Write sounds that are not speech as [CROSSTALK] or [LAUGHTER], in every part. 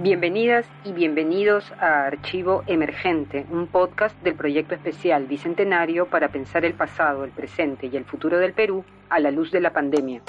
Bienvenidas y bienvenidos a Archivo Emergente, un podcast del proyecto especial Bicentenario para pensar el pasado, el presente y el futuro del Perú a la luz de la pandemia.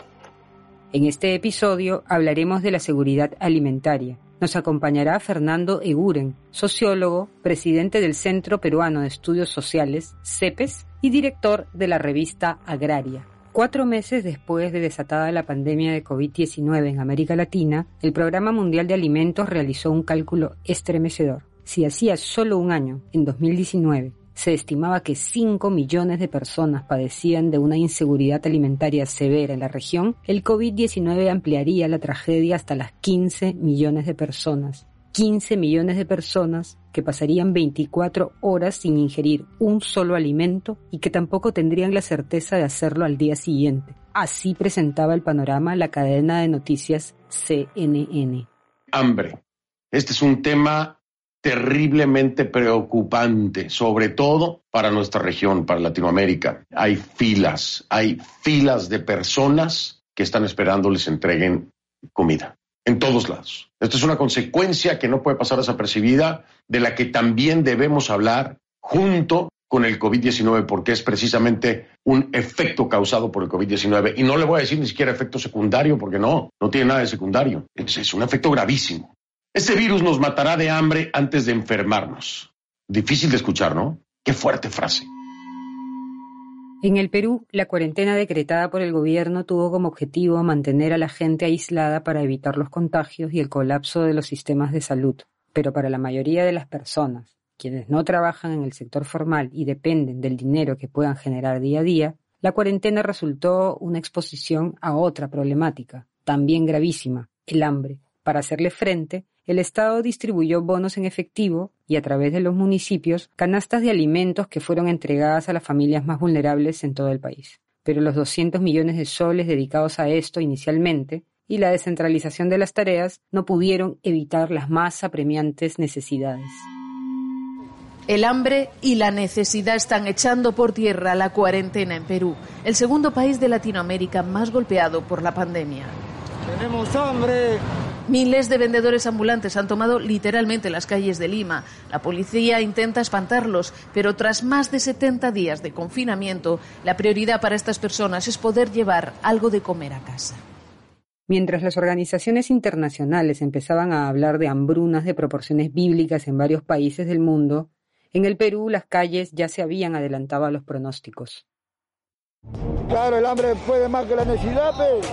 En este episodio hablaremos de la seguridad alimentaria. Nos acompañará Fernando Eguren, sociólogo, presidente del Centro Peruano de Estudios Sociales, CEPES, y director de la revista Agraria. Cuatro meses después de desatada la pandemia de COVID-19 en América Latina, el Programa Mundial de Alimentos realizó un cálculo estremecedor. Si hacía solo un año, en 2019, se estimaba que 5 millones de personas padecían de una inseguridad alimentaria severa en la región, el COVID-19 ampliaría la tragedia hasta las 15 millones de personas. 15 millones de personas que pasarían 24 horas sin ingerir un solo alimento y que tampoco tendrían la certeza de hacerlo al día siguiente. Así presentaba el panorama la cadena de noticias CNN. Hambre. Este es un tema terriblemente preocupante, sobre todo para nuestra región, para Latinoamérica. Hay filas, hay filas de personas que están esperando les entreguen comida en todos lados. Esto es una consecuencia que no puede pasar desapercibida, de la que también debemos hablar junto con el COVID-19, porque es precisamente un efecto causado por el COVID-19. Y no le voy a decir ni siquiera efecto secundario, porque no, no tiene nada de secundario. Es, es un efecto gravísimo. Este virus nos matará de hambre antes de enfermarnos. Difícil de escuchar, ¿no? Qué fuerte frase. En el Perú, la cuarentena decretada por el gobierno tuvo como objetivo mantener a la gente aislada para evitar los contagios y el colapso de los sistemas de salud. Pero para la mayoría de las personas, quienes no trabajan en el sector formal y dependen del dinero que puedan generar día a día, la cuarentena resultó una exposición a otra problemática, también gravísima, el hambre. Para hacerle frente, el Estado distribuyó bonos en efectivo y a través de los municipios canastas de alimentos que fueron entregadas a las familias más vulnerables en todo el país. Pero los 200 millones de soles dedicados a esto inicialmente y la descentralización de las tareas no pudieron evitar las más apremiantes necesidades. El hambre y la necesidad están echando por tierra la cuarentena en Perú, el segundo país de Latinoamérica más golpeado por la pandemia. Tenemos hambre. Miles de vendedores ambulantes han tomado literalmente las calles de Lima. La policía intenta espantarlos, pero tras más de 70 días de confinamiento, la prioridad para estas personas es poder llevar algo de comer a casa. Mientras las organizaciones internacionales empezaban a hablar de hambrunas de proporciones bíblicas en varios países del mundo, en el Perú las calles ya se habían adelantado a los pronósticos. Claro, el hambre puede más que la necesidad, pues.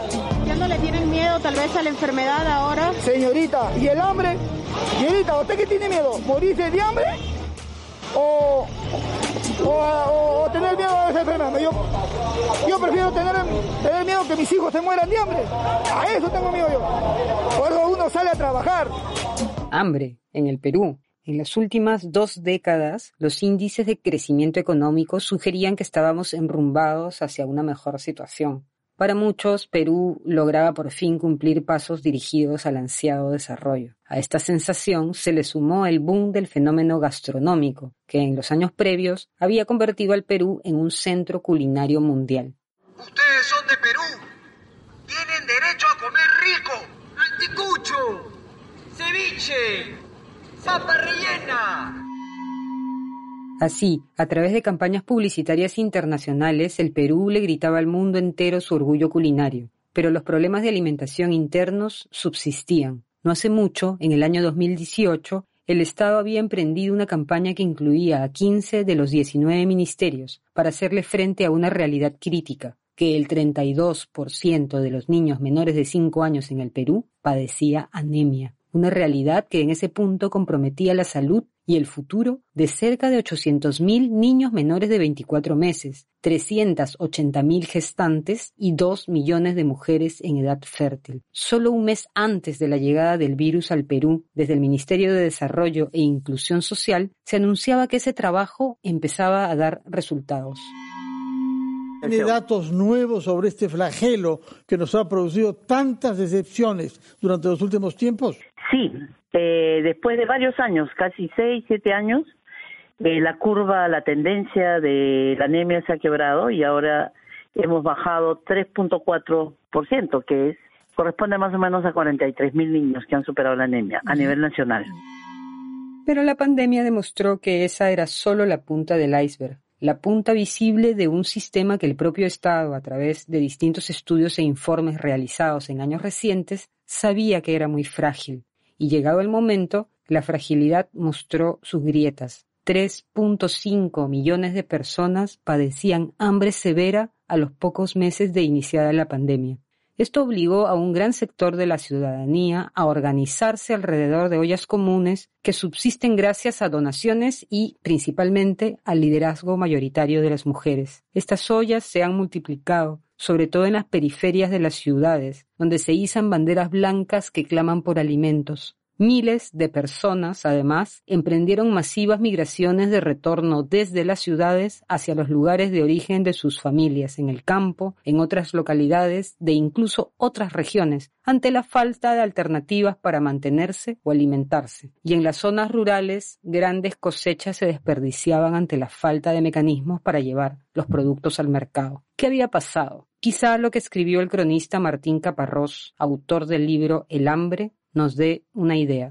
¿Ya no le tienen miedo tal vez a la enfermedad ahora? Señorita, ¿y el hambre? Señorita, ¿usted qué tiene miedo? ¿Morirse de hambre? ¿O, o, o- o tener miedo a esa enfermedad? Yo, yo prefiero tener, tener miedo que mis hijos se mueran de hambre. A eso tengo miedo yo. Por eso uno sale a trabajar. Hambre en el Perú. En las últimas dos décadas, los índices de crecimiento económico sugerían que estábamos enrumbados hacia una mejor situación. Para muchos, Perú lograba por fin cumplir pasos dirigidos al ansiado desarrollo. A esta sensación se le sumó el boom del fenómeno gastronómico, que en los años previos había convertido al Perú en un centro culinario mundial. Ustedes son de Perú. Tienen derecho a comer rico. Anticucho. Ceviche. Papa rellena. Así, a través de campañas publicitarias internacionales, el Perú le gritaba al mundo entero su orgullo culinario. Pero los problemas de alimentación internos subsistían. No hace mucho, en el año 2018, el Estado había emprendido una campaña que incluía a 15 de los 19 ministerios para hacerle frente a una realidad crítica, que el 32% de los niños menores de 5 años en el Perú padecía anemia una realidad que en ese punto comprometía la salud y el futuro de cerca de 800.000 niños menores de 24 meses, 380.000 gestantes y 2 millones de mujeres en edad fértil. Solo un mes antes de la llegada del virus al Perú, desde el Ministerio de Desarrollo e Inclusión Social, se anunciaba que ese trabajo empezaba a dar resultados. ¿Tiene datos nuevos sobre este flagelo que nos ha producido tantas decepciones durante los últimos tiempos? Sí, eh, después de varios años, casi seis, siete años, eh, la curva, la tendencia de la anemia se ha quebrado y ahora hemos bajado 3.4%, que es corresponde más o menos a 43 mil niños que han superado la anemia a nivel nacional. Pero la pandemia demostró que esa era solo la punta del iceberg la punta visible de un sistema que el propio Estado, a través de distintos estudios e informes realizados en años recientes, sabía que era muy frágil, y llegado el momento, la fragilidad mostró sus grietas. 3.5 millones de personas padecían hambre severa a los pocos meses de iniciada la pandemia. Esto obligó a un gran sector de la ciudadanía a organizarse alrededor de ollas comunes que subsisten gracias a donaciones y, principalmente, al liderazgo mayoritario de las mujeres. Estas ollas se han multiplicado, sobre todo en las periferias de las ciudades, donde se izan banderas blancas que claman por alimentos. Miles de personas, además, emprendieron masivas migraciones de retorno desde las ciudades hacia los lugares de origen de sus familias, en el campo, en otras localidades, de incluso otras regiones, ante la falta de alternativas para mantenerse o alimentarse. Y en las zonas rurales, grandes cosechas se desperdiciaban ante la falta de mecanismos para llevar los productos al mercado. ¿Qué había pasado? Quizá lo que escribió el cronista Martín Caparrós, autor del libro El hambre, nos dé una idea.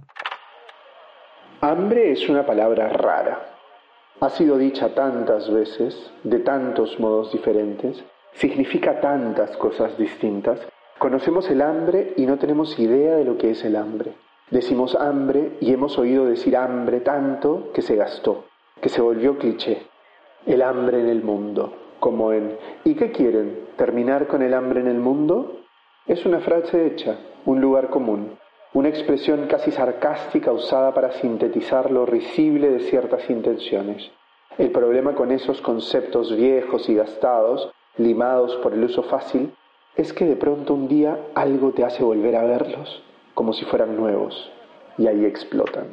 Hambre es una palabra rara. Ha sido dicha tantas veces, de tantos modos diferentes, significa tantas cosas distintas. Conocemos el hambre y no tenemos idea de lo que es el hambre. Decimos hambre y hemos oído decir hambre tanto que se gastó, que se volvió cliché. El hambre en el mundo, como en ¿y qué quieren? ¿Terminar con el hambre en el mundo? Es una frase hecha, un lugar común una expresión casi sarcástica usada para sintetizar lo risible de ciertas intenciones. El problema con esos conceptos viejos y gastados, limados por el uso fácil, es que de pronto un día algo te hace volver a verlos, como si fueran nuevos, y ahí explotan.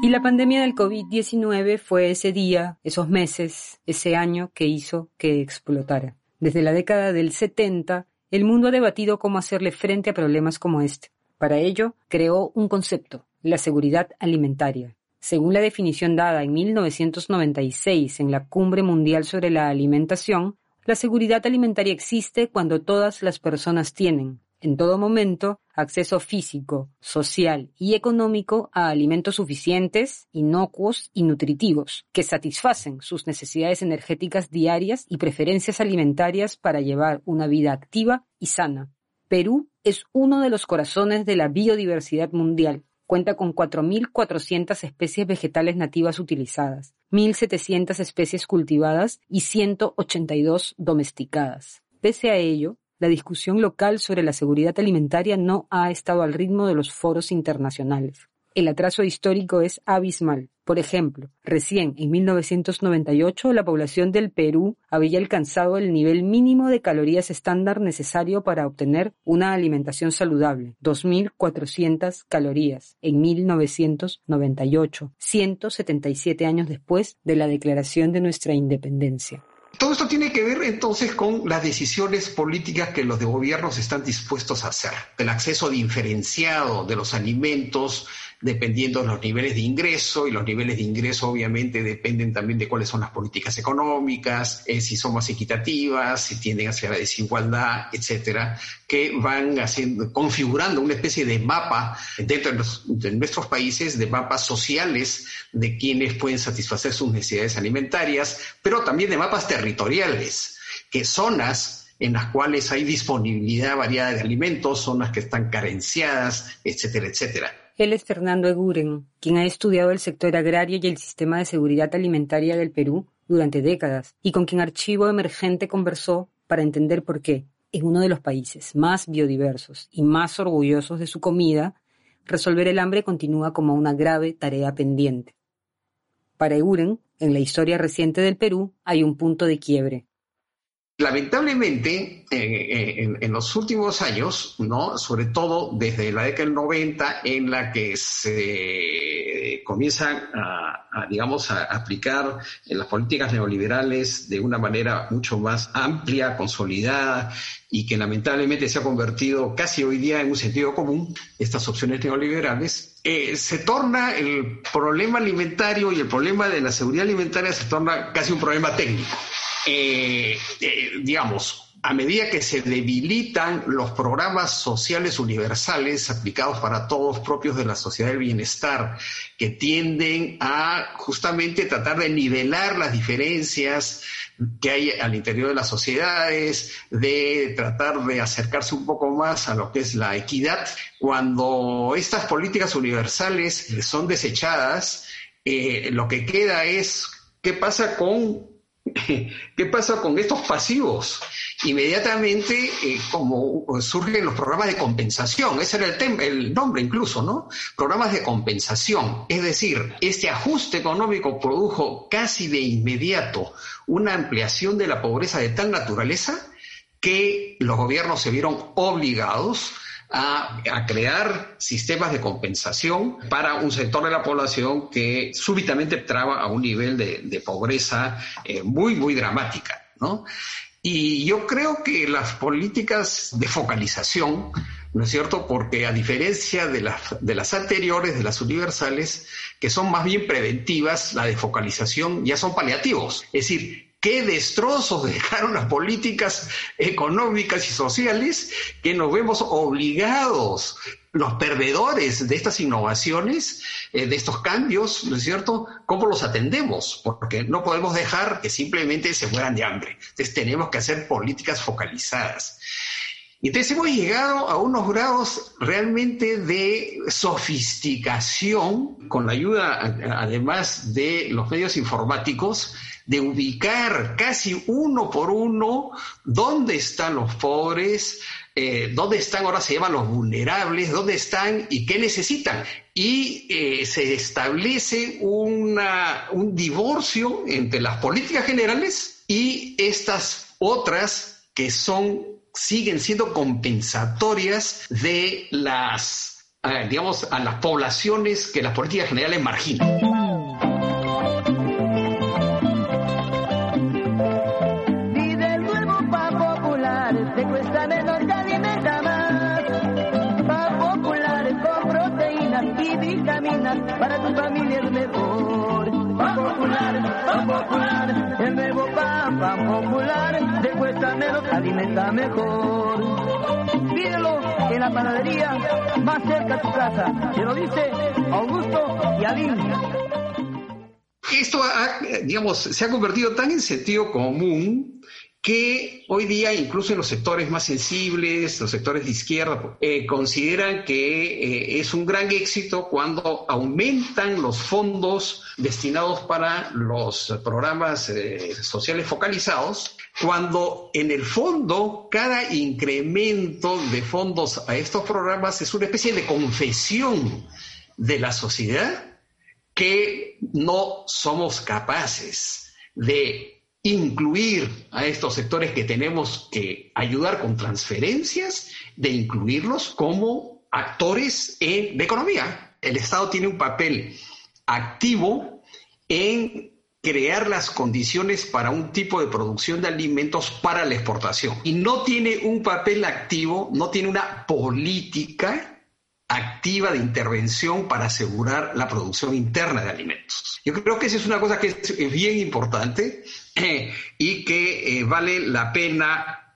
Y la pandemia del COVID-19 fue ese día, esos meses, ese año que hizo que explotara. Desde la década del 70, el mundo ha debatido cómo hacerle frente a problemas como este. Para ello, creó un concepto, la seguridad alimentaria. Según la definición dada en 1996 en la Cumbre Mundial sobre la Alimentación, la seguridad alimentaria existe cuando todas las personas tienen, en todo momento, acceso físico, social y económico a alimentos suficientes, inocuos y nutritivos, que satisfacen sus necesidades energéticas diarias y preferencias alimentarias para llevar una vida activa y sana. Perú es uno de los corazones de la biodiversidad mundial. Cuenta con 4.400 especies vegetales nativas utilizadas, 1.700 especies cultivadas y 182 domesticadas. Pese a ello, la discusión local sobre la seguridad alimentaria no ha estado al ritmo de los foros internacionales el atraso histórico es abismal. Por ejemplo, recién en 1998 la población del Perú había alcanzado el nivel mínimo de calorías estándar necesario para obtener una alimentación saludable, 2.400 calorías, en 1998, 177 años después de la declaración de nuestra independencia. Todo esto tiene que ver entonces con las decisiones políticas que los de gobiernos están dispuestos a hacer. El acceso diferenciado de los alimentos, dependiendo de los niveles de ingreso, y los niveles de ingreso obviamente dependen también de cuáles son las políticas económicas, eh, si son más equitativas, si tienden hacia la desigualdad, etcétera, que van haciendo, configurando una especie de mapa dentro de, nuestros países, de mapas sociales de quienes pueden satisfacer sus necesidades alimentarias, pero también de mapas territoriales, que zonas en las cuales hay disponibilidad variada de alimentos, zonas que están carenciadas, etcétera, etcétera. Él es Fernando Eguren, quien ha estudiado el sector agrario y el sistema de seguridad alimentaria del Perú durante décadas y con quien Archivo Emergente conversó para entender por qué, en uno de los países más biodiversos y más orgullosos de su comida, resolver el hambre continúa como una grave tarea pendiente. Para Euren, en la historia reciente del Perú hay un punto de quiebre. Lamentablemente, en, los últimos años, ¿no? sobre todo desde la década del 90, en la que se comienzan a, digamos, a aplicar las políticas neoliberales de una manera mucho más amplia, consolidada, y que lamentablemente se ha convertido casi hoy día en un sentido común, estas opciones neoliberales, eh, se torna el problema alimentario y el problema de la seguridad alimentaria se torna casi un problema técnico. Eh, eh, digamos, a medida que se debilitan los programas sociales universales aplicados para todos propios de la sociedad del bienestar, que tienden a justamente tratar de nivelar las diferencias que hay al interior de las sociedades, de tratar de acercarse un poco más a lo que es la equidad, cuando estas políticas universales son desechadas, eh, lo que queda es qué pasa con [LAUGHS] ¿Qué pasa con estos pasivos? Inmediatamente, eh, como surgen los programas de compensación, ese era el, el nombre incluso, ¿no? Programas de compensación. Es decir, este ajuste económico produjo casi de inmediato una ampliación de la pobreza de tal naturaleza que los gobiernos se vieron obligados a, crear sistemas de compensación para un sector de la población que súbitamente traba a un nivel de, pobreza eh, muy, muy dramática, ¿no? Y yo creo que las políticas de focalización, ¿no es cierto? Porque a diferencia de las, de las anteriores, de las universales, que son más bien preventivas, la de focalización ya son paliativos. Es decir, qué destrozos [LAUGHS] dejaron las políticas económicas y sociales que nos vemos obligados, los perdedores de estas innovaciones, eh, de estos cambios, ¿no es cierto? ¿Cómo los atendemos? Porque no podemos dejar que simplemente se mueran de hambre. Entonces tenemos que hacer políticas focalizadas. Entonces hemos llegado a unos grados realmente de sofisticación, con la ayuda además de los medios informáticos, de ubicar casi uno por uno dónde están los pobres, eh, dónde están, ahora se llaman los vulnerables, dónde están y qué necesitan. Y eh, se establece un divorcio entre las políticas generales y estas otras que son, siguen siendo compensatorias de las, eh, digamos, a las poblaciones que las políticas generales marginan. Alimenta mejor. Pídelo en la panadería más cerca a tu casa. Se lo dice Augusto y Alín. Esto, digamos, se ha convertido tan en sentido común que hoy día, incluso en los sectores más sensibles, los sectores de izquierda, eh, consideran que eh, es un gran éxito cuando aumentan los fondos destinados para los programas eh, sociales focalizados, cuando en el fondo cada incremento de fondos a estos programas es una especie de confesión de la sociedad que no somos capaces de incluir a estos sectores que tenemos que ayudar con transferencias, de incluirlos como actores en la economía. El Estado tiene un papel activo en crear las condiciones para un tipo de producción de alimentos para la exportación. Y no tiene un papel activo, no tiene una política activa de intervención para asegurar la producción interna de alimentos. Yo creo que esa es una cosa que es bien importante [CLEARS THROAT] y que eh, vale la pena,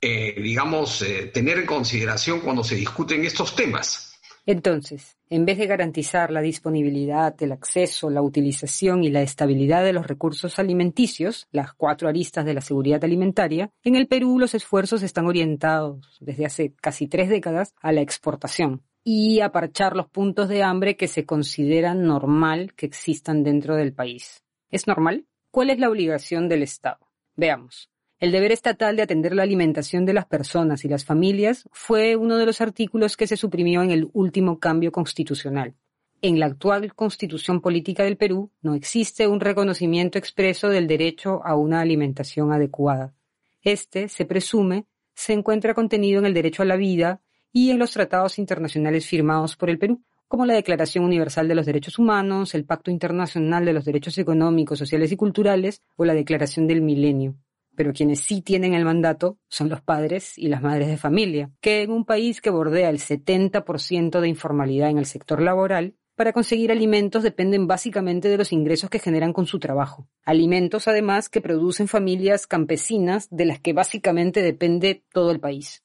eh, digamos, tener en consideración cuando se discuten estos temas. Entonces, en vez de garantizar la disponibilidad, el acceso, la utilización y la estabilidad de los recursos alimenticios, las cuatro aristas de la seguridad alimentaria, en el Perú los esfuerzos están orientados desde hace casi tres décadas a la exportación, y aparchar los puntos de hambre que se consideran normal que existan dentro del país. ¿Es normal? ¿Cuál es la obligación del Estado? Veamos. El deber estatal de atender la alimentación de las personas y las familias fue uno de los artículos que se suprimió en el último cambio constitucional. En la actual constitución política del Perú no existe un reconocimiento expreso del derecho a una alimentación adecuada. Este, se presume, se encuentra contenido en el derecho a la vida y en los tratados internacionales firmados por el Perú, como la Declaración Universal de los Derechos Humanos, el Pacto Internacional de los Derechos Económicos, Sociales y Culturales o la Declaración del Milenio. Pero quienes sí tienen el mandato son los padres y las madres de familia, que en un país que bordea el 70% de informalidad en el sector laboral, para conseguir alimentos dependen básicamente de los ingresos que generan con su trabajo. Alimentos, además, que producen familias campesinas de las que básicamente depende todo el país.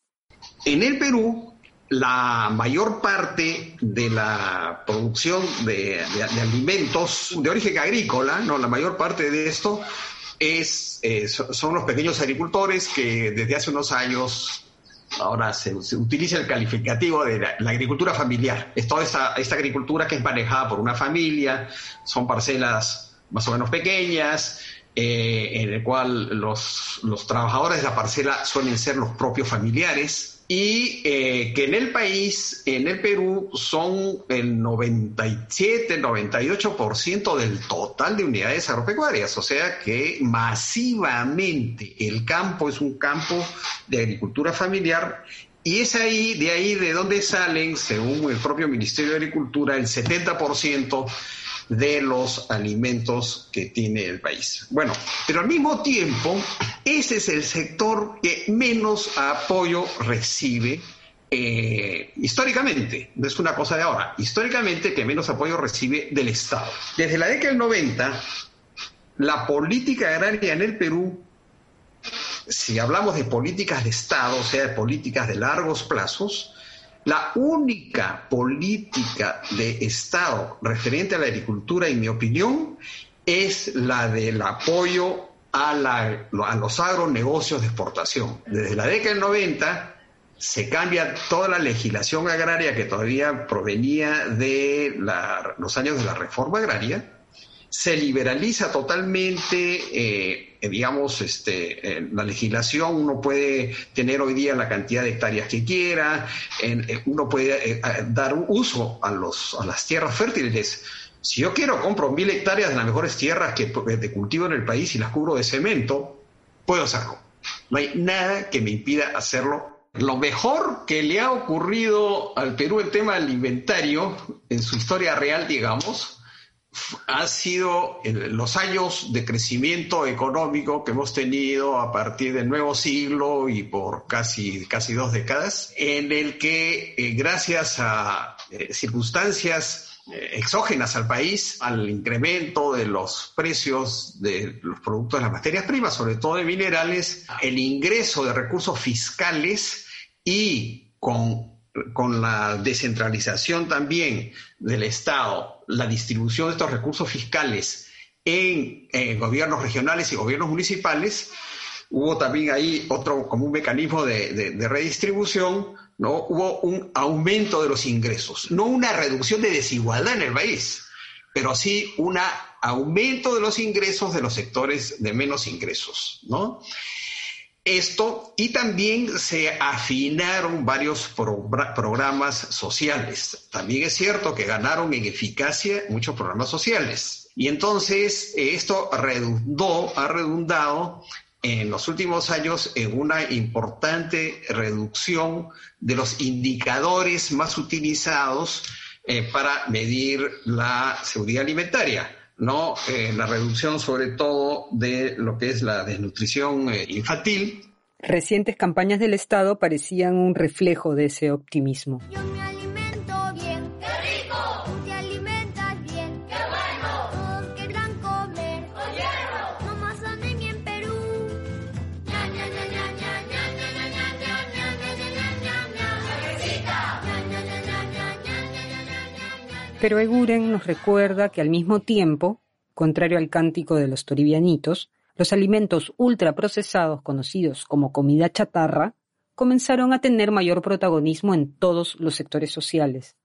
En el Perú, la mayor parte de la producción de, alimentos de origen agrícola, no, la mayor parte de esto es, eh, son los pequeños agricultores que desde hace unos años ahora se, utiliza el calificativo de la, agricultura familiar. Es toda esta, agricultura que es manejada por una familia, son parcelas más o menos pequeñas, eh, en el cual los, los trabajadores de la parcela suelen ser los propios familiares y eh, que en el país, en el Perú, son el 97, 98% del total de unidades agropecuarias, o sea que masivamente el campo es un campo de agricultura familiar. Y es ahí, de ahí de donde salen, según el propio Ministerio de Agricultura, el 70% de los alimentos que tiene el país. Bueno, pero al mismo tiempo, ese es el sector que menos apoyo recibe eh, históricamente, no es una cosa de ahora, históricamente que menos apoyo recibe del Estado. Desde la década del 90, la política agraria en el Perú, si hablamos de políticas de Estado, o sea, de políticas de largos plazos, la única política de Estado referente a la agricultura, en mi opinión, es la del apoyo a, los agronegocios de exportación. Desde la década del 90 se cambia toda la legislación agraria que todavía provenía de los años de la reforma agraria se liberaliza totalmente, eh, digamos, este, la legislación, uno puede tener hoy día la cantidad de hectáreas que quiera, eh, uno puede eh, dar uso a, los, a las tierras fértiles. Si yo quiero, compro mil hectáreas de las mejores tierras que de cultivo en el país y las cubro de cemento, puedo hacerlo. No hay nada que me impida hacerlo lo mejor que le ha ocurrido al Perú en tema alimentario, en su historia real, digamos, ha sido los años de crecimiento económico que hemos tenido a partir del nuevo siglo y por casi, casi dos décadas, en el que eh, gracias a eh, circunstancias eh, exógenas al país, al incremento de los precios de los productos de las materias primas, sobre todo de minerales, el ingreso de recursos fiscales y con con la descentralización también del Estado, la distribución de estos recursos fiscales en, gobiernos regionales y gobiernos municipales, hubo también ahí otro como un mecanismo de, redistribución, ¿no? Hubo un aumento de los ingresos, no una reducción de desigualdad en el país, pero sí un aumento de los ingresos de los sectores de menos ingresos, ¿no? Esto y también se afinaron varios programas sociales. También es cierto que ganaron en eficacia muchos programas sociales. Y entonces esto redundó, ha redundado en los últimos años en una importante reducción de los indicadores más utilizados eh, para medir la seguridad alimentaria ¿no? Eh, la reducción sobre todo de lo que es la desnutrición eh, infantil. Recientes campañas del Estado parecían un reflejo de ese optimismo. Pero Eguren nos recuerda que al mismo tiempo, contrario al cántico de los toribianitos, los alimentos ultraprocesados conocidos como comida chatarra comenzaron a tener mayor protagonismo en todos los sectores sociales.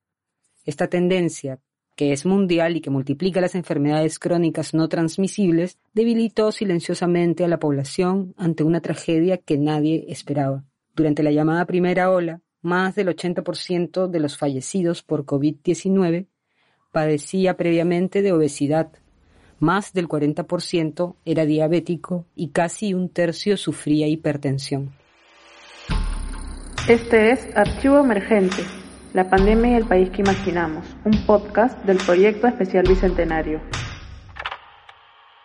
Esta tendencia, que es mundial y que multiplica las enfermedades crónicas no transmisibles, debilitó silenciosamente a la población ante una tragedia que nadie esperaba. Durante la llamada primera ola, más del 80% de los fallecidos por COVID-19 padecía previamente de obesidad, más del 40% era diabético y casi un tercio sufría hipertensión. Este es Archivo Emergente, la pandemia y el país que imaginamos, un podcast del proyecto especial Bicentenario.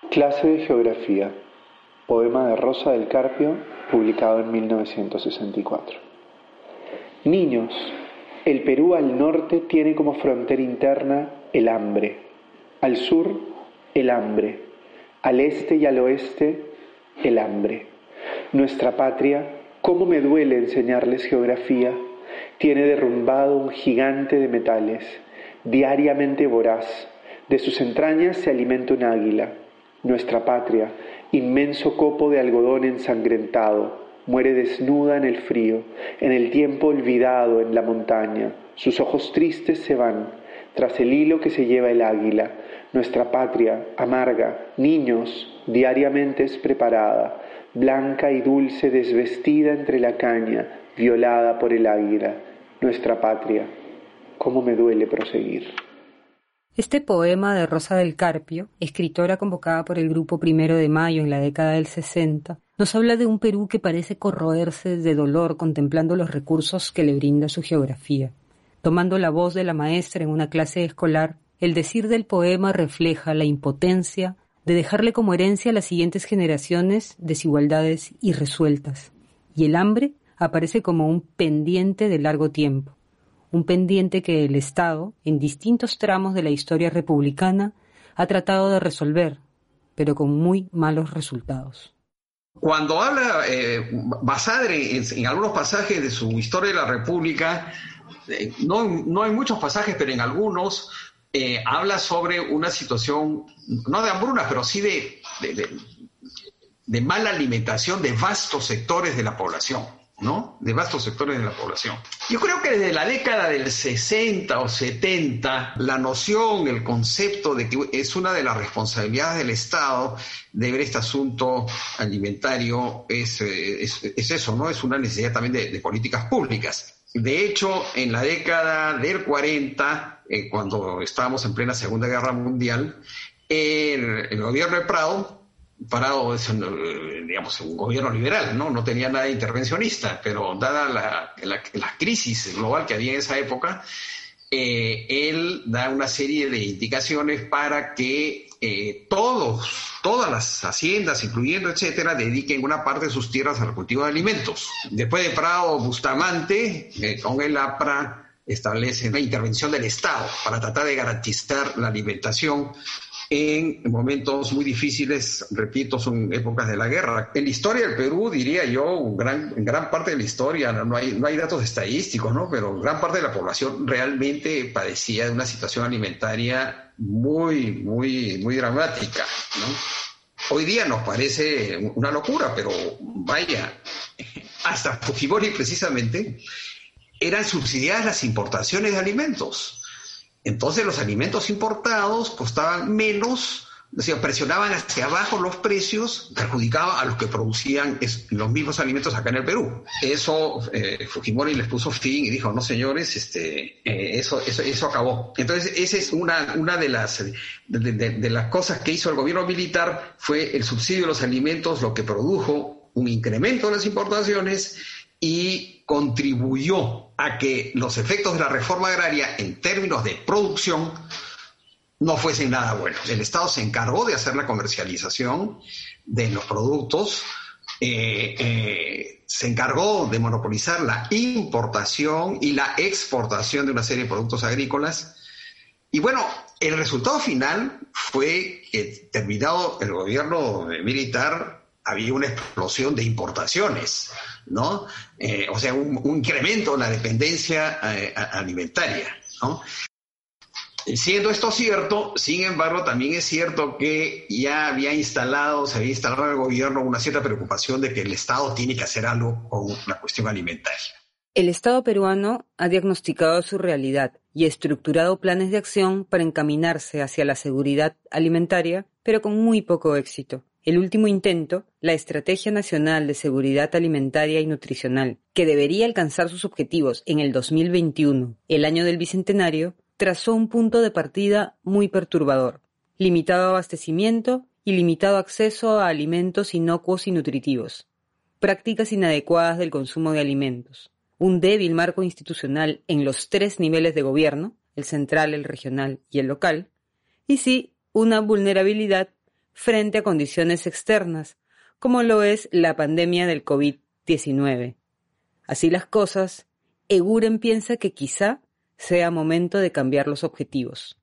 Clase de Geografía, poema de Rosa del Carpio, publicado en 1964. Niños, el Perú al norte tiene como frontera interna el hambre, al sur el hambre, al este y al oeste el hambre. Nuestra patria, cómo me duele enseñarles geografía, tiene derrumbado un gigante de metales, diariamente voraz. De sus entrañas se alimenta un águila. Nuestra patria, inmenso copo de algodón ensangrentado, muere desnuda en el frío, en el tiempo olvidado en la montaña. Sus ojos tristes se van, tras el hilo que se lleva el águila. Nuestra patria, amarga, niños, diariamente es preparada, blanca y dulce desvestida entre la caña, violada por el águila, nuestra patria. ¿Cómo me duele proseguir? Este poema de Rosa del Carpio, escritora convocada por el Grupo Primero de Mayo en la década del 60, nos habla de un Perú que parece corroerse de dolor contemplando los recursos que le brinda su geografía. Tomando la voz de la maestra en una clase escolar, el decir del poema refleja la impotencia de dejarle como herencia a las siguientes generaciones desigualdades irresueltas. Y el hambre aparece como un pendiente de largo tiempo, un pendiente que el Estado, en distintos tramos de la historia republicana, ha tratado de resolver, pero con muy malos resultados. Cuando habla eh, Basadre en, algunos pasajes de su historia de la República, eh, no, hay muchos pasajes, pero en algunos eh, habla sobre una situación, no de hambruna, pero sí de, de mala alimentación de vastos sectores de la población. ¿No? de vastos sectores de la población. Yo creo que desde la década del 60 o 70, la noción, el concepto de que es una de las responsabilidades del Estado de ver este asunto alimentario es, eh, es, eso, ¿no? Es una necesidad también de, políticas públicas. De hecho, en la década del 40, eh, cuando estábamos en plena Segunda Guerra Mundial, el gobierno de Prado Parado digamos, un gobierno liberal, ¿no? No tenía nada intervencionista, pero dada la, la, crisis global que había en esa época, eh, él da una serie de indicaciones para que eh, todos, todas las haciendas, incluyendo etcétera, dediquen una parte de sus tierras al cultivo de alimentos. Después de Prado, Bustamante, eh, con el APRA, establece una intervención del Estado para tratar de garantizar la alimentación en momentos muy difíciles, repito, son épocas de la guerra. En la historia del Perú, diría yo, gran, gran parte de la historia, no hay, no hay datos estadísticos, ¿no? pero gran parte de la población realmente padecía de una situación alimentaria muy, muy, muy dramática. Hoy día nos parece una locura, pero vaya, hasta Fujimori precisamente eran subsidiadas las importaciones de alimentos. Entonces los alimentos importados costaban menos, o presionaban hacia abajo los precios, perjudicaba a los que producían los mismos alimentos acá en el Perú. Eso eh, Fujimori les puso fin y dijo, no señores, este, eh, eso, eso, eso acabó. Entonces esa es una, una de, las, de las cosas que hizo el gobierno militar, fue el subsidio de los alimentos lo que produjo un incremento de las importaciones y contribuyó a que los efectos de la reforma agraria en términos de producción no fuesen nada buenos. El Estado se encargó de hacer la comercialización de los productos, eh, eh, se encargó de monopolizar la importación y la exportación de una serie de productos agrícolas. Y bueno, el resultado final fue que terminado el gobierno militar había una explosión de importaciones, ¿no? Eh, o sea, un, incremento en la dependencia eh, alimentaria, ¿no? Siendo esto cierto, sin embargo, también es cierto que ya había instalado, se había instalado en el gobierno una cierta preocupación de que el Estado tiene que hacer algo con la cuestión alimentaria. El Estado peruano ha diagnosticado su realidad y estructurado planes de acción para encaminarse hacia la seguridad alimentaria, pero con muy poco éxito. El último intento, la Estrategia Nacional de Seguridad Alimentaria y Nutricional, que debería alcanzar sus objetivos en el 2021, el año del Bicentenario, trazó un punto de partida muy perturbador. Limitado abastecimiento y limitado acceso a alimentos inocuos y nutritivos. Prácticas inadecuadas del consumo de alimentos. Un débil marco institucional en los tres niveles de gobierno, el central, el regional y el local. Y sí, una vulnerabilidad frente a condiciones externas, como lo es la pandemia del COVID-19. Así las cosas, Eguren piensa que quizá sea momento de cambiar los objetivos.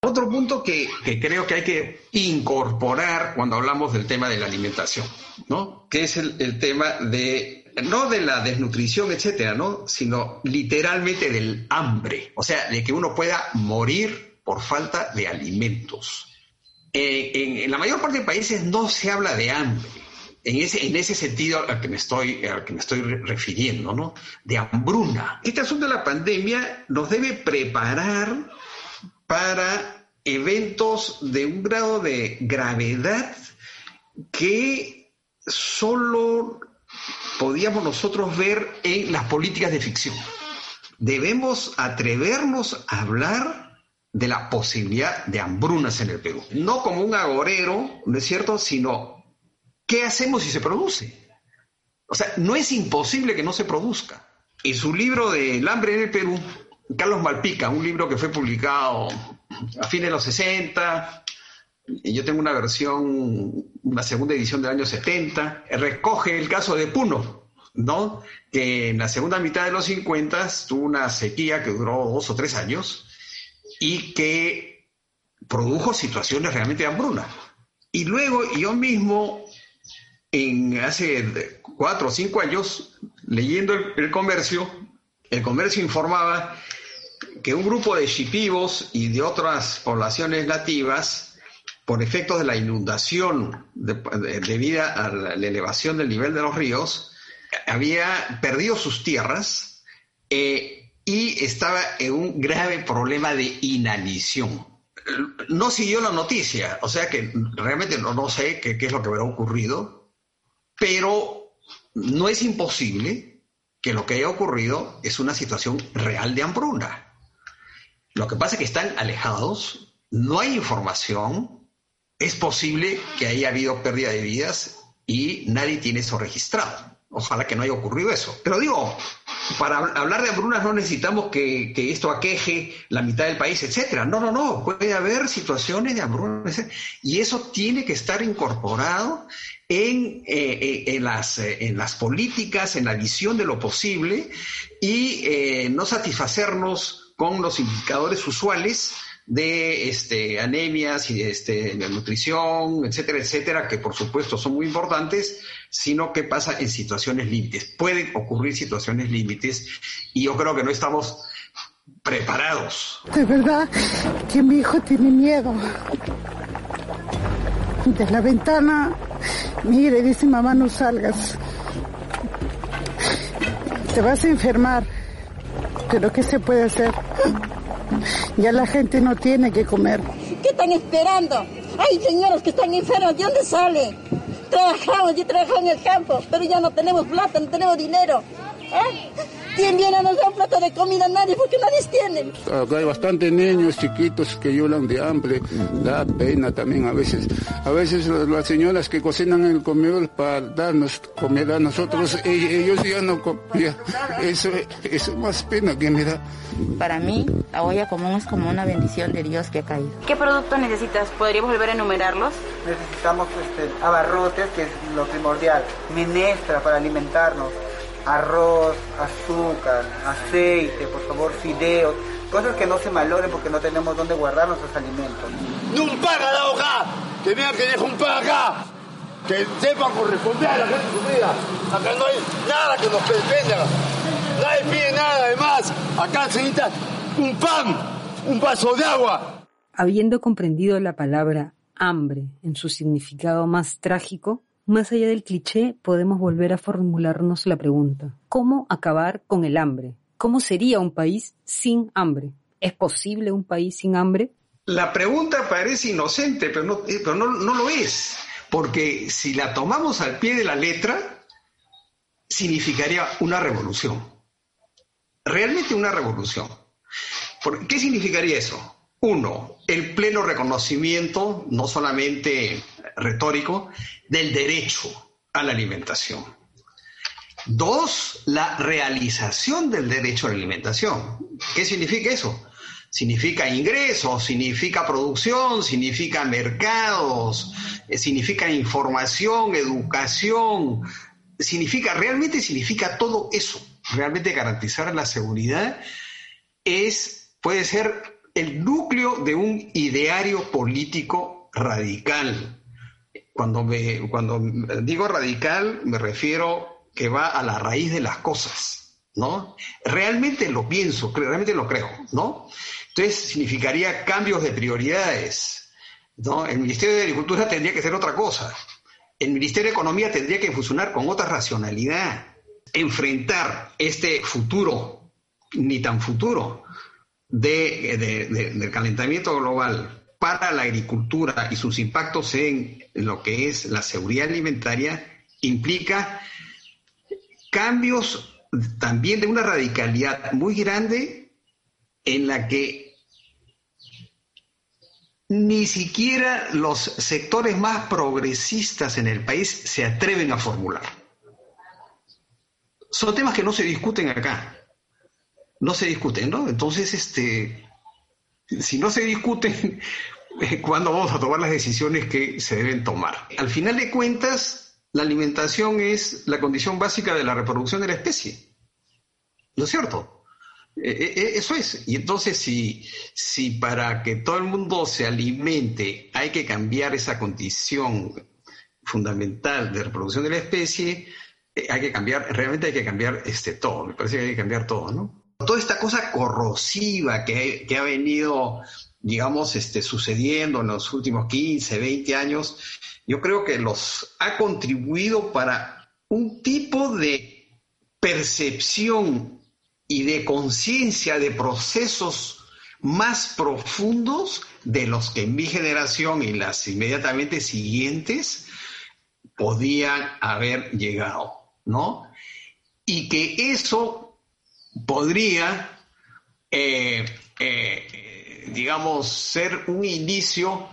Otro punto que, creo que hay que incorporar cuando hablamos del tema de la alimentación, ¿no? Que es el, el tema de, no de la desnutrición, etcétera, ¿no? Sino literalmente del hambre. O sea, de que uno pueda morir por falta de alimentos. Eh, en, la mayor parte de países no se habla de hambre. En ese, en ese sentido al que me estoy, al que me estoy refiriendo, ¿no? De hambruna. Este asunto de la pandemia nos debe preparar para eventos de un grado de gravedad que solo podíamos nosotros ver en las políticas de ficción. Debemos atrevernos a hablar de la posibilidad de hambrunas en el Perú. No como un agorero, ¿no es cierto?, sino ¿qué hacemos si se produce? O sea, no es imposible que no se produzca. En su libro de El hambre en el Perú, Carlos Malpica, un libro que fue publicado a fines de los 60, y yo tengo una versión, una segunda edición del año 70, recoge el caso de Puno, ¿no? Que en la segunda mitad de los 50 tuvo una sequía que duró dos o tres años, y que produjo situaciones realmente de hambruna. Y luego yo mismo, en hace cuatro o cinco años, leyendo el, comercio, el comercio informaba que un grupo de chipivos y de otras poblaciones nativas, por efectos de la inundación debido a la, elevación del nivel de los ríos, había perdido sus tierras eh, y estaba en un grave problema de inanición. No siguió la noticia, o sea que realmente no, no sé qué, qué es lo que habrá ocurrido, pero no es imposible que lo que haya ocurrido es una situación real de hambruna. Lo que pasa es que están alejados, no hay información, es posible que haya habido pérdida de vidas y nadie tiene eso registrado. Ojalá que no haya ocurrido eso. Pero digo, para hablar de hambrunas no necesitamos que, esto aqueje la mitad del país, etcétera. No, no, no. Puede haber situaciones de hambruna. Y eso tiene que estar incorporado eh, eh, eh, en las políticas, en la visión de lo posible y no satisfacernos con los indicadores usuales de este, anemias y de, este, de nutrición, etcétera, etcétera, que por supuesto son muy importantes, sino que pasa en situaciones límites. Pueden ocurrir situaciones límites y yo creo que no estamos preparados. De verdad que mi hijo tiene miedo. De la ventana, mire, dice mamá, no salgas. Te vas a enfermar. Pero ¿qué se puede hacer? Ya la gente no tiene que comer. ¿Qué están esperando? Hay señoras que están enfermas, ¿de dónde sale? Trabajamos, yo trabajo en el campo, pero ya no tenemos plata, no tenemos dinero. ¿Eh? ¿Quién viene a nos dar un plato de comida? Nadie, porque nadie tiene. Acá hay bastantes niños chiquitos que lloran de hambre, da pena también a veces. A veces las señoras que cocinan en el comedor para darnos comida a nosotros, e-, ellos ya no comían. Eso, eso es más pena que me da. Para mí, la olla común es como una bendición de Dios que ha caído. ¿Qué productos necesitas? ¿Podríamos volver a enumerarlos? Necesitamos este, abarrotes, que es lo primordial, menestra para alimentarnos arroz, azúcar, aceite, por favor, fideos, cosas que no se malogren porque no tenemos dónde guardar nuestros alimentos. ¡No un pan a la hoja! ¡Que vean que dejo un pan acá! ¡Que sepan corresponder a la gente sufrida! Acá no hay nada que nos detenga. Nadie pide nada, además. Acá se necesita un pan, un vaso de agua. Habiendo comprendido la palabra hambre en su significado más trágico, más allá del cliché, podemos volver a formularnos la pregunta, ¿cómo acabar con el hambre? ¿Cómo sería un país sin hambre? ¿Es posible un país sin hambre? La pregunta parece inocente, pero no, eh, lo es, porque si la tomamos al pie de la letra, significaría una revolución. Realmente una revolución. ¿Qué significaría eso? Uno, el pleno reconocimiento, no solamente retórico, del derecho a la alimentación. Dos, la realización del derecho a la alimentación. ¿Qué significa eso? Significa ingresos, significa producción, significa mercados, eh, significa información, educación, significa, realmente significa todo eso. Realmente garantizar la seguridad es, puede ser el núcleo de un ideario político radical. Cuando, me, cuando digo radical, me refiero que va a la raíz de las cosas, ¿no? Realmente lo pienso, realmente lo creo, ¿no? Entonces significaría cambios de prioridades, ¿no? El Ministerio de Agricultura tendría que ser otra cosa. El Ministerio de Economía tendría que funcionar con otra racionalidad. Enfrentar este futuro, ni tan futuro, del calentamiento global para la agricultura y sus impactos en lo que es la seguridad alimentaria implica cambios también de una radicalidad muy grande en la que ni siquiera los sectores más progresistas en el país se atreven a formular. Son temas que no se discuten acá no se discuten, ¿no? Entonces, este, si no se discuten, [LAUGHS] ¿cuándo vamos a tomar las decisiones que se deben tomar? Al final de cuentas, la alimentación es la condición básica de la reproducción de la especie. ¿No es cierto? E, e, e, eso es. Y entonces, si, si para que todo el mundo se alimente hay que cambiar esa condición fundamental de reproducción de la especie, eh, hay que cambiar, realmente hay que cambiar este todo. Me parece que hay que cambiar todo, ¿no? Toda esta cosa corrosiva que, ha venido, digamos, este, sucediendo en los últimos 15, 20 años, yo creo que los ha contribuido para un tipo de percepción y de conciencia de procesos más profundos de los que en mi generación y las inmediatamente siguientes podían haber llegado, ¿no? Y que eso podría, eh, eh, digamos, ser un inicio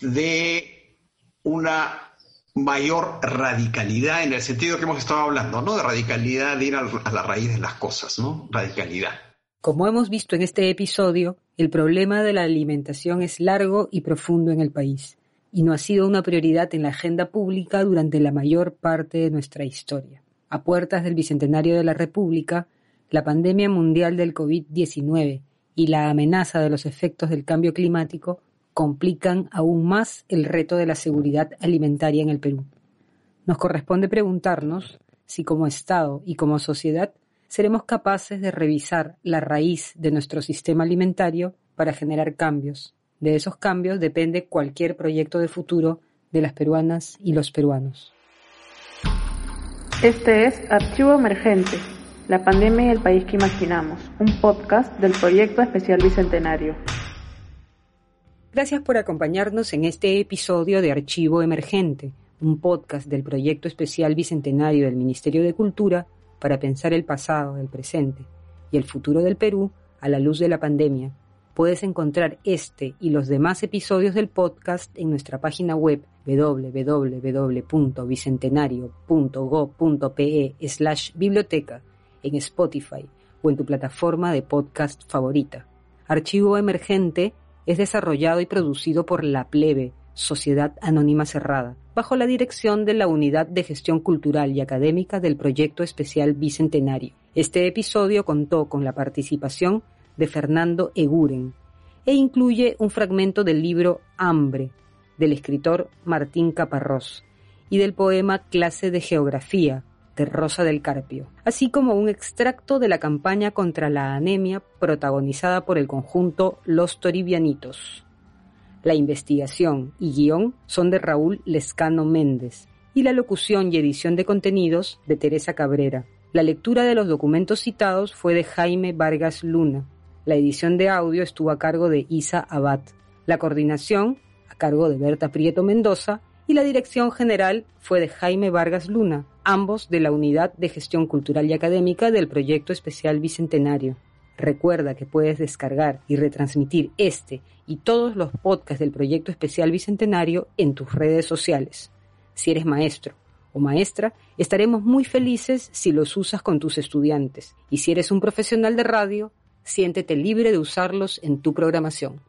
de una mayor radicalidad en el sentido que hemos estado hablando, ¿no? De radicalidad, de ir a la raíz de las cosas, ¿no? Radicalidad. Como hemos visto en este episodio, el problema de la alimentación es largo y profundo en el país y no ha sido una prioridad en la agenda pública durante la mayor parte de nuestra historia. A puertas del Bicentenario de la República, la pandemia mundial del COVID-19 y la amenaza de los efectos del cambio climático complican aún más el reto de la seguridad alimentaria en el Perú. Nos corresponde preguntarnos si como Estado y como sociedad seremos capaces de revisar la raíz de nuestro sistema alimentario para generar cambios. De esos cambios depende cualquier proyecto de futuro de las peruanas y los peruanos. Este es Archivo Emergente, la pandemia y el país que imaginamos, un podcast del Proyecto Especial Bicentenario. Gracias por acompañarnos en este episodio de Archivo Emergente, un podcast del Proyecto Especial Bicentenario del Ministerio de Cultura para pensar el pasado, el presente y el futuro del Perú a la luz de la pandemia. Puedes encontrar este y los demás episodios del podcast en nuestra página web www.bicentenario.go.pe biblioteca en Spotify o en tu plataforma de podcast favorita. Archivo Emergente es desarrollado y producido por La Plebe, Sociedad Anónima Cerrada, bajo la dirección de la Unidad de Gestión Cultural y Académica del Proyecto Especial Bicentenario. Este episodio contó con la participación de Fernando Eguren e incluye un fragmento del libro Hambre del escritor Martín Caparrós y del poema Clase de Geografía de Rosa del Carpio, así como un extracto de la campaña contra la anemia protagonizada por el conjunto Los Toribianitos. La investigación y guion son de Raúl Lescano Méndez y la locución y edición de contenidos de Teresa Cabrera. La lectura de los documentos citados fue de Jaime Vargas Luna. La edición de audio estuvo a cargo de Isa Abad, la coordinación a cargo de Berta Prieto Mendoza y la dirección general fue de Jaime Vargas Luna, ambos de la Unidad de Gestión Cultural y Académica del Proyecto Especial Bicentenario. Recuerda que puedes descargar y retransmitir este y todos los podcasts del Proyecto Especial Bicentenario en tus redes sociales. Si eres maestro o maestra, estaremos muy felices si los usas con tus estudiantes. Y si eres un profesional de radio, siéntete libre de usarlos en tu programación.